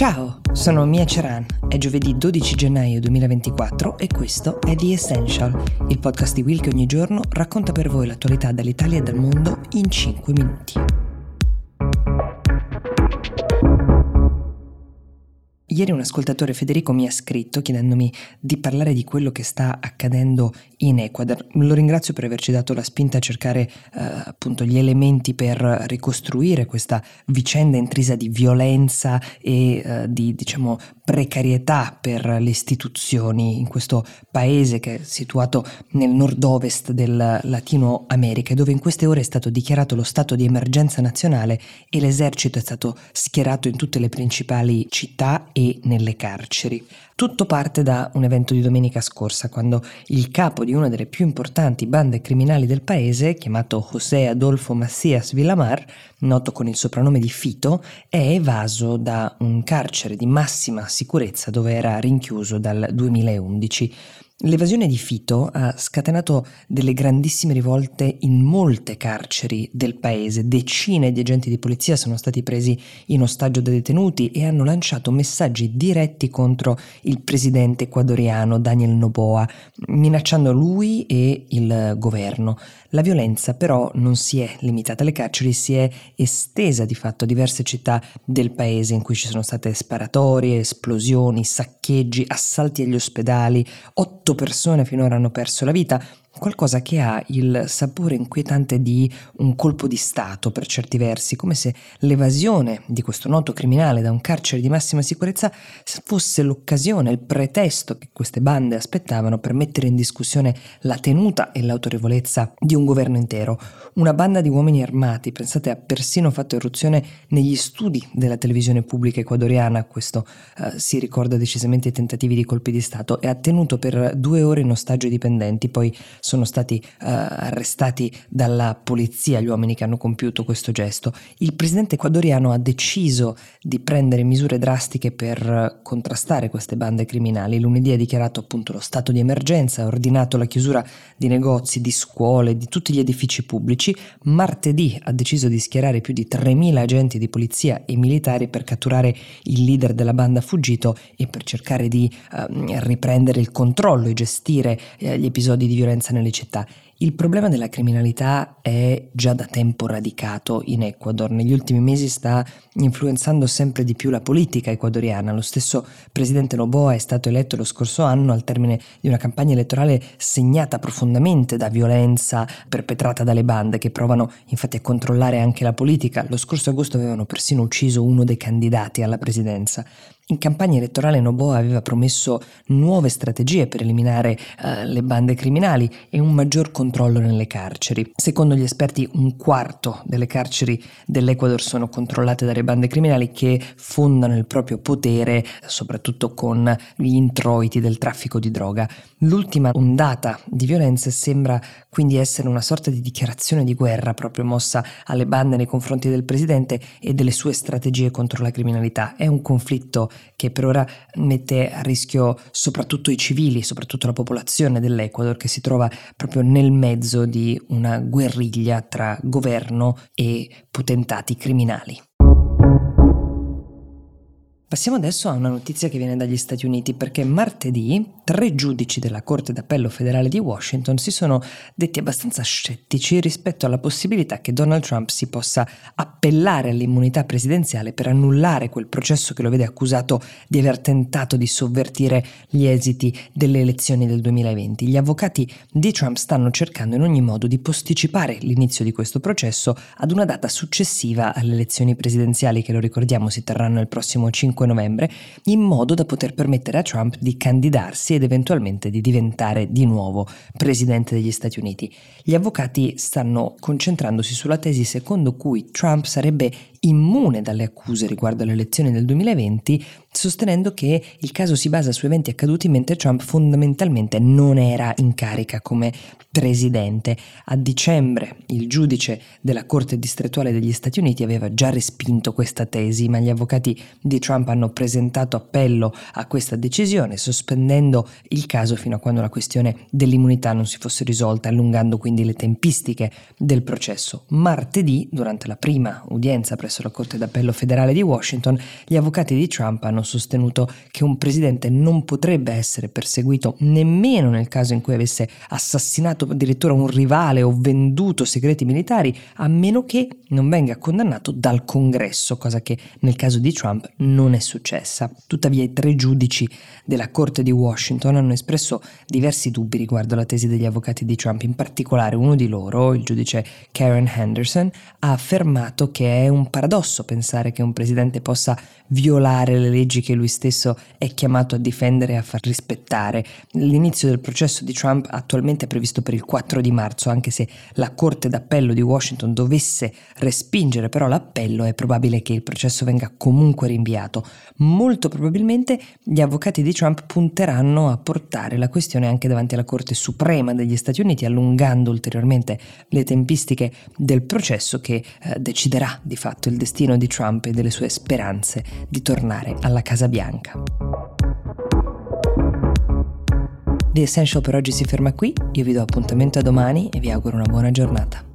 Ciao, sono Mia Ceran, è giovedì 12 gennaio 2024 e questo è The Essential, il podcast di Will che ogni giorno racconta per voi l'attualità dall'Italia e dal mondo in 5 minuti. Ieri un ascoltatore Federico mi ha scritto chiedendomi di parlare di quello che sta accadendo in Ecuador. Lo ringrazio per averci dato la spinta a cercare eh, appunto gli elementi per ricostruire questa vicenda intrisa di violenza e eh, di diciamo precarietà per le istituzioni in questo paese che è situato nel nord-ovest del Latino America dove in queste ore è stato dichiarato lo stato di emergenza nazionale e l'esercito è stato schierato in tutte le principali città e nelle carceri. Tutto parte da un evento di domenica scorsa, quando il capo di una delle più importanti bande criminali del paese, chiamato José Adolfo Macias Villamar, noto con il soprannome di Fito, è evaso da un carcere di massima sicurezza dove era rinchiuso dal 2011. L'evasione di Fito ha scatenato delle grandissime rivolte in molte carceri del paese. Decine di agenti di polizia sono stati presi in ostaggio dai detenuti e hanno lanciato messaggi diretti contro il presidente ecuadoriano Daniel Noboa, minacciando lui e il governo. La violenza però non si è limitata alle carceri, si è estesa di fatto a diverse città del paese in cui ci sono state sparatorie, esplosioni, saccheggi, assalti agli ospedali, otto persone finora hanno perso la vita, qualcosa che ha il sapore inquietante di un colpo di Stato per certi versi, come se l'evasione di questo noto criminale da un carcere di massima sicurezza fosse l'occasione, il pretesto che queste bande aspettavano per mettere in discussione la tenuta e l'autorevolezza di un governo intero. Una banda di uomini armati, pensate, ha persino fatto irruzione negli studi della televisione pubblica ecuadoriana, questo eh, si ricorda decisamente i tentativi di colpi di Stato, e ha tenuto per due ore in ostaggio i dipendenti, poi sono stati uh, arrestati dalla polizia gli uomini che hanno compiuto questo gesto. Il presidente ecuadoriano ha deciso di prendere misure drastiche per contrastare queste bande criminali. Lunedì ha dichiarato appunto lo stato di emergenza, ha ordinato la chiusura di negozi, di scuole, di tutti gli edifici pubblici. Martedì ha deciso di schierare più di 3.000 agenti di polizia e militari per catturare il leader della banda fuggito e per cercare di uh, riprendere il controllo e gestire uh, gli episodi di violenza nel nelle città. Il problema della criminalità è già da tempo radicato in Ecuador. Negli ultimi mesi sta influenzando sempre di più la politica ecuadoriana. Lo stesso presidente Noboa è stato eletto lo scorso anno al termine di una campagna elettorale segnata profondamente da violenza perpetrata dalle bande che provano infatti a controllare anche la politica. Lo scorso agosto avevano persino ucciso uno dei candidati alla presidenza. In campagna elettorale Noboa aveva promesso nuove strategie per eliminare uh, le bande criminali e un maggior controllo nelle carceri. Secondo gli esperti un quarto delle carceri dell'Ecuador sono controllate dalle bande criminali che fondano il proprio potere soprattutto con gli introiti del traffico di droga. L'ultima ondata di violenze sembra quindi essere una sorta di dichiarazione di guerra proprio mossa alle bande nei confronti del presidente e delle sue strategie contro la criminalità. È un conflitto che per ora mette a rischio soprattutto i civili, soprattutto la popolazione dell'Ecuador che si trova proprio nel mezzo di una guerriglia tra governo e potentati criminali. Passiamo adesso a una notizia che viene dagli Stati Uniti perché martedì tre giudici della Corte d'Appello federale di Washington si sono detti abbastanza scettici rispetto alla possibilità che Donald Trump si possa appellare all'immunità presidenziale per annullare quel processo che lo vede accusato di aver tentato di sovvertire gli esiti delle elezioni del 2020. Gli avvocati di Trump stanno cercando in ogni modo di posticipare l'inizio di questo processo ad una data successiva alle elezioni presidenziali che lo ricordiamo si terranno il prossimo 5 5 novembre, in modo da poter permettere a Trump di candidarsi ed eventualmente di diventare di nuovo presidente degli Stati Uniti. Gli avvocati stanno concentrandosi sulla tesi secondo cui Trump sarebbe immune dalle accuse riguardo alle elezioni del 2020, sostenendo che il caso si basa su eventi accaduti mentre Trump fondamentalmente non era in carica come presidente. A dicembre il giudice della Corte distrettuale degli Stati Uniti aveva già respinto questa tesi, ma gli avvocati di Trump hanno presentato appello a questa decisione, sospendendo il caso fino a quando la questione dell'immunità non si fosse risolta, allungando quindi le tempistiche del processo. Martedì, durante la prima udienza presso presso la Corte d'Appello federale di Washington, gli avvocati di Trump hanno sostenuto che un presidente non potrebbe essere perseguito nemmeno nel caso in cui avesse assassinato addirittura un rivale o venduto segreti militari, a meno che non venga condannato dal Congresso, cosa che nel caso di Trump non è successa. Tuttavia i tre giudici della Corte di Washington hanno espresso diversi dubbi riguardo la tesi degli avvocati di Trump, in particolare uno di loro, il giudice Karen Henderson, ha affermato che è un paradosso pensare che un presidente possa violare le leggi che lui stesso è chiamato a difendere e a far rispettare. L'inizio del processo di Trump attualmente è previsto per il 4 di marzo, anche se la Corte d'Appello di Washington dovesse respingere però l'appello, è probabile che il processo venga comunque rinviato. Molto probabilmente gli avvocati di Trump punteranno a portare la questione anche davanti alla Corte Suprema degli Stati Uniti, allungando ulteriormente le tempistiche del processo che eh, deciderà di fatto il destino di Trump e delle sue speranze di tornare alla Casa Bianca. The Essential per oggi si ferma qui, io vi do appuntamento a domani e vi auguro una buona giornata.